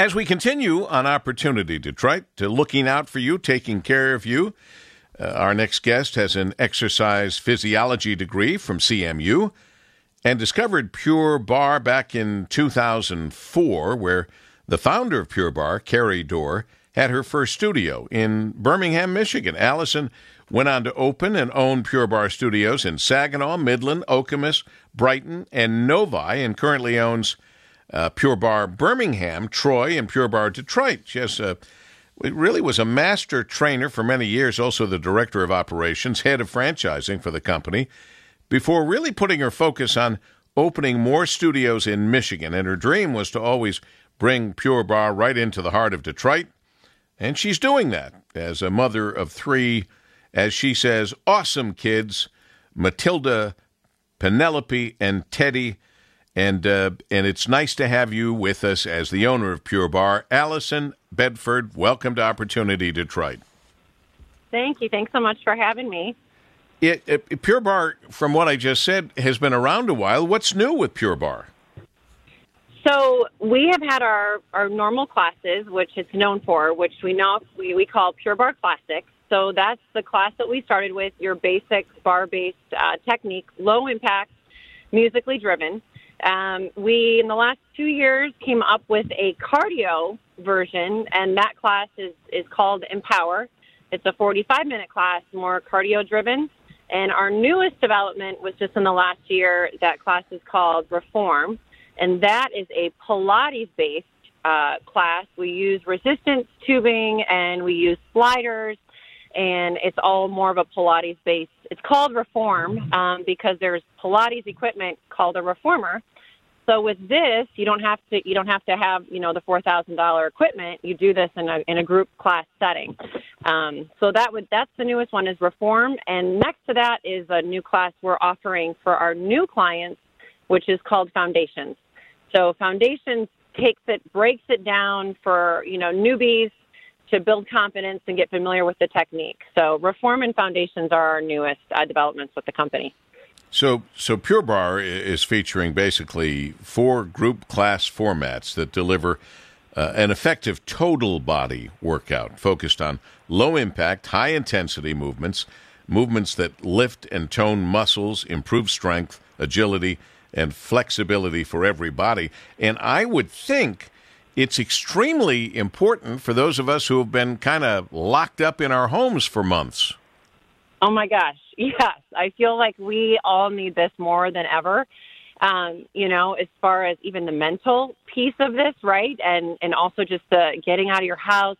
As we continue on Opportunity Detroit, to looking out for you, taking care of you, uh, our next guest has an exercise physiology degree from CMU and discovered Pure Barre back in 2004, where the founder of Pure Barre, Carrie Dorr, had her first studio in Birmingham, Michigan. Allison went on to open and own Pure Barre studios in Saginaw, Midland, Okemos, Brighton, and Novi, and currently owns uh, Pure Barre Birmingham, Troy, and Pure Barre Detroit. She has a really was a master trainer for many years, also the director of operations, head of franchising for the company, before really putting her focus on opening more studios in Michigan. And her dream was to always bring Pure Barre right into the heart of Detroit. And she's doing that as a mother of three, as she says, awesome kids Matilda, Penelope, and Teddy. And uh, and it's nice to have you with us as the owner of Pure Barre, Allison Bedford. Welcome to Opportunity Detroit. Thank you. Thanks so much for having me. It, it, Pure Barre, from what I just said, has been around a while. What's new with Pure Barre? So we have had our, our normal classes, which it's known for, which we know we, we call Pure Barre Classics. So that's the class that we started with, your basic bar-based uh, technique, low impact, musically driven. Um, we, in the last two years, came up with a cardio version, and that class is, is called Empower. It's a 45 minute class, more cardio driven. And our newest development was just in the last year. That class is called Reform, and that is a Pilates based uh, class. We use resistance tubing and we use sliders, and it's all more of a Pilates based. It's called Reform um, because there's Pilates equipment called a Reformer so with this, you don't have to you don't have to have you know the four thousand dollar equipment. You do this in a in a group class setting. Um, so that would that's the newest one is Reform, and next to that is a new class we're offering for our new clients, which is called Foundations. So Foundations takes it breaks it down for you know newbies to build confidence and get familiar with the technique. So Reform and Foundations are our newest uh, developments with the company. So, so Pure Barre is featuring basically four group class formats that deliver uh, an effective total body workout focused on low impact, high intensity movements, movements that lift and tone muscles, improve strength, agility, and flexibility for every body. And I would think it's extremely important for those of us who have been kind of locked up in our homes for months. Oh my gosh, yes. I feel like we all need this more than ever. Um, you know, as far as even the mental piece of this, right? And and also just the getting out of your house,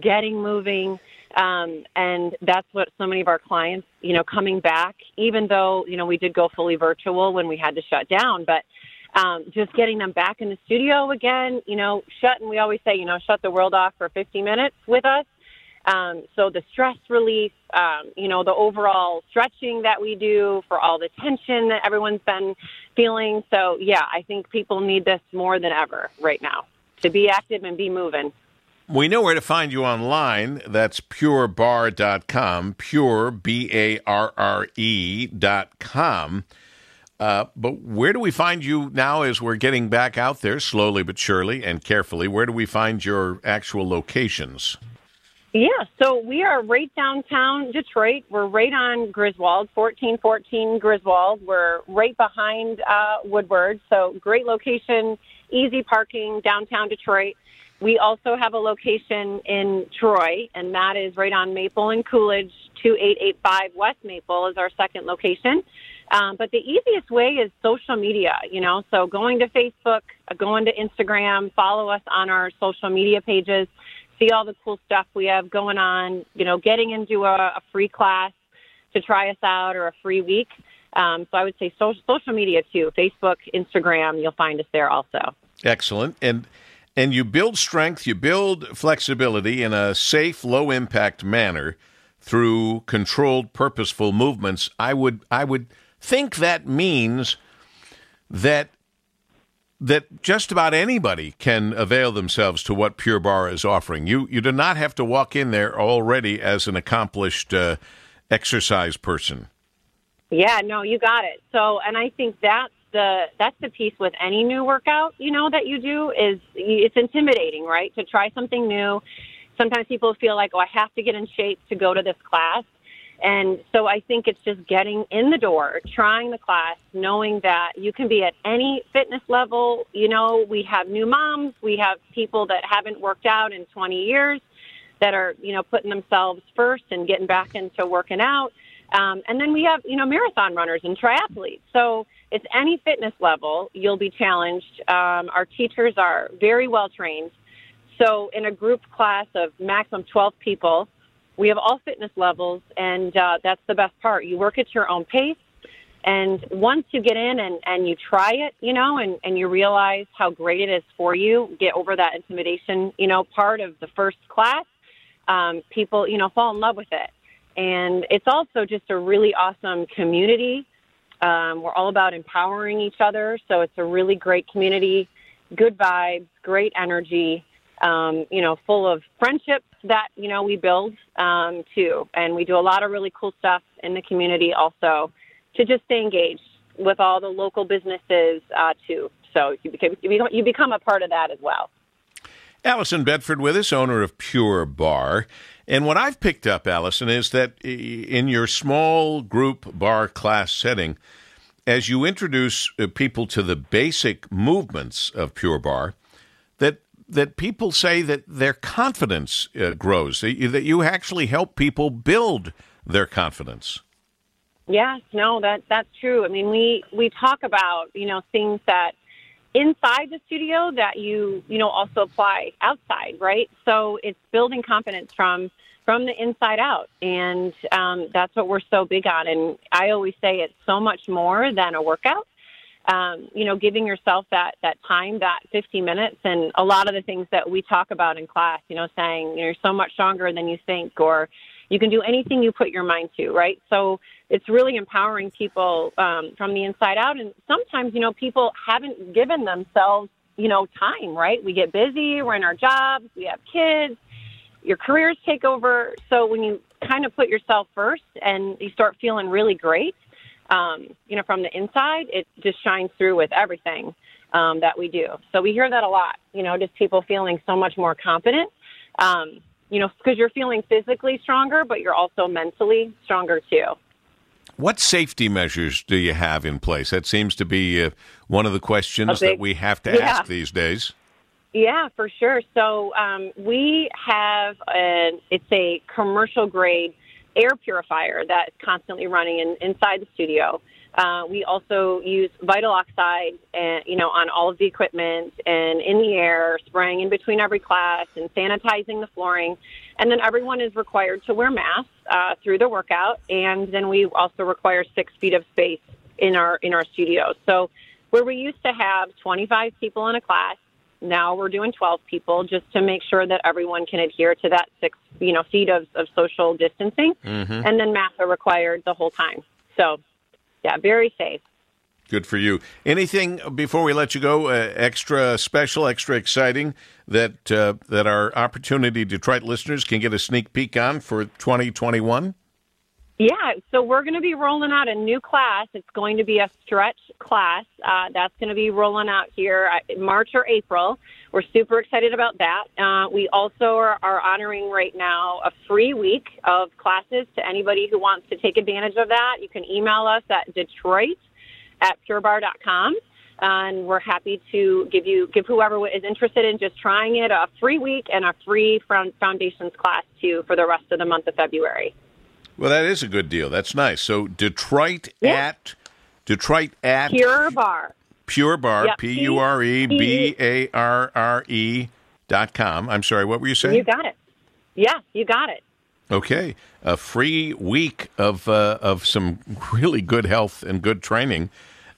getting moving. Um, and that's what so many of our clients, you know, coming back, even though, you know, we did go fully virtual when we had to shut down, but um, just getting them back in the studio again, you know, shut, and we always say, you know, shut the world off for 50 minutes with us um, so the stress relief, um, you know, the overall stretching that we do for all the tension that everyone's been feeling. So yeah, I think people need this more than ever right now to be active and be moving. We know where to find you online. That's purebarre.com, pure, B A R R E.com. Uh, but where do we find you now as we're getting back out there slowly but surely and carefully? Where do we find your actual locations? Yeah, so we are right downtown Detroit. We're right on Griswold, 1414 Griswold. We're right behind uh, Woodward, so great location, easy parking downtown Detroit. We also have a location in Troy, and that is right on Maple and Coolidge, 2885 West Maple is our second location. Um, but the easiest way is social media, you know, so going to Facebook, going to Instagram, follow us on our social media pages see all the cool stuff we have going on, you know, getting into a, a free class to try us out or a free week. Um, so I would say social, social media too, Facebook, Instagram, you'll find us there also. Excellent. And and you build strength, you build flexibility in a safe, low impact manner through controlled, purposeful movements. I would I would think that means that that just about anybody can avail themselves to what Pure Barre is offering. You you do not have to walk in there already as an accomplished uh, exercise person. Yeah, no, you got it. So, and I think that's the that's the piece with any new workout, you know, that you do is it's intimidating, right? To try something new. Sometimes people feel like, "Oh, I have to get in shape to go to this class." And so I think it's just getting in the door, trying the class, knowing that you can be at any fitness level. You know, we have new moms, we have people that haven't worked out in 20 years that are, you know, putting themselves first and getting back into working out. Um, and then we have, you know, marathon runners and triathletes. So it's any fitness level, you'll be challenged. Um, our teachers are very well trained. So in a group class of maximum 12 people, we have all fitness levels, and uh, that's the best part. You work at your own pace, and once you get in and, and you try it, you know, and, and you realize how great it is for you, get over that intimidation, you know, part of the first class, um, people, you know, fall in love with it. And it's also just a really awesome community. Um, we're all about empowering each other, so it's a really great community, good vibes, great energy, um, you know, full of friendships that you know we build um, too, and we do a lot of really cool stuff in the community also to just stay engaged with all the local businesses uh, too. So you become, you become a part of that as well. Allison Bedford with us, owner of Pure Barre. And what I've picked up, Allison, is that in your small group bar class setting, as you introduce uh, people to the basic movements of Pure Barre, that people say that their confidence uh, grows, that you, that you actually help people build their confidence. Yes, no, that that's true. I mean, we we talk about you know things that inside the studio that you you know also apply outside, right? So it's building confidence from from the inside out, and um, that's what we're so big on. And I always say it's so much more than a workout. Um, you know, giving yourself that that time, that 50 minutes, and a lot of the things that we talk about in class. You know, saying you're so much stronger than you think, or you can do anything you put your mind to, right? So it's really empowering people um, from the inside out. And sometimes, you know, people haven't given themselves, you know, time, right? We get busy, we're in our jobs, we have kids, your careers take over. So when you kind of put yourself first and you start feeling really great, um, you know, from the inside, it just shines through with everything um, that we do. So we hear that a lot, you know, just people feeling so much more confident. Um, you know, because you're feeling physically stronger, but you're also mentally stronger too. What safety measures do you have in place? That seems to be uh, one of the questions big, that we have to yeah. ask these days. Yeah, for sure. So um, we have a, it's a commercial grade air purifier that's constantly running in, inside the studio. Uh, we also use vital oxide, and you know, on all of the equipment and in the air, spraying in between every class and sanitizing the flooring. And then everyone is required to wear masks uh, through the workout. And then we also require six feet of space in our in our studio. So where we used to have 25 people in a class, now we're doing 12 people just to make sure that everyone can adhere to that six you know feet of, of social distancing. Mm-hmm. And then masks are required the whole time. So yeah, very safe. Good for you. Anything before we let you go, uh, extra special, extra exciting that uh, that our Opportunity Detroit listeners can get a sneak peek on for 2021? Yeah, so we're going to be rolling out a new class. It's going to be a stretch class. Uh, that's going to be rolling out here in March or April. We're super excited about that. Uh, we also are, are, honoring right now a free week of classes to anybody who wants to take advantage of that. You can email us at Detroit at purebarre.com. And we're happy to give you give whoever is interested in just trying it a free week and a free foundations class too for the rest of the month of February. Well, that is a good deal. That's nice. So Detroit yeah. at Detroit at Pure Barre. Pure. Yep. P U R E B A R R E dot com. I'm sorry. What were you saying? You got it. Yeah, you got it. Okay, a free week of uh, of some really good health and good training.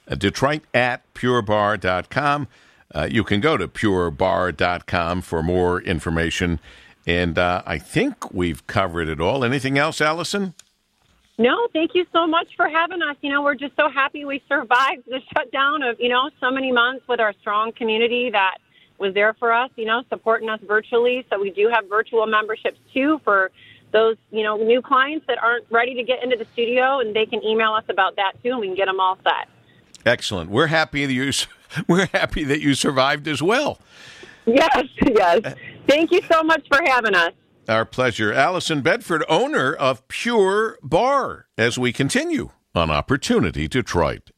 Uh, Detroit at purebarre.com. Uh, you can go to purebarre.com for more information and uh, I think we've covered it all. Anything else, Allison? No, thank you so much for having us. You know, we're just so happy we survived the shutdown of, you know, so many months with our strong community that was there for us, you know, supporting us virtually. So we do have virtual memberships too for those, you know, new clients that aren't ready to get into the studio and they can email us about that too and we can get them all set. Excellent. We're happy that you we're happy that you survived as well. Yes, yes. Thank you so much for having us. Our pleasure. Allison Bedford, owner of Pure Barre, as we continue on Opportunity Detroit.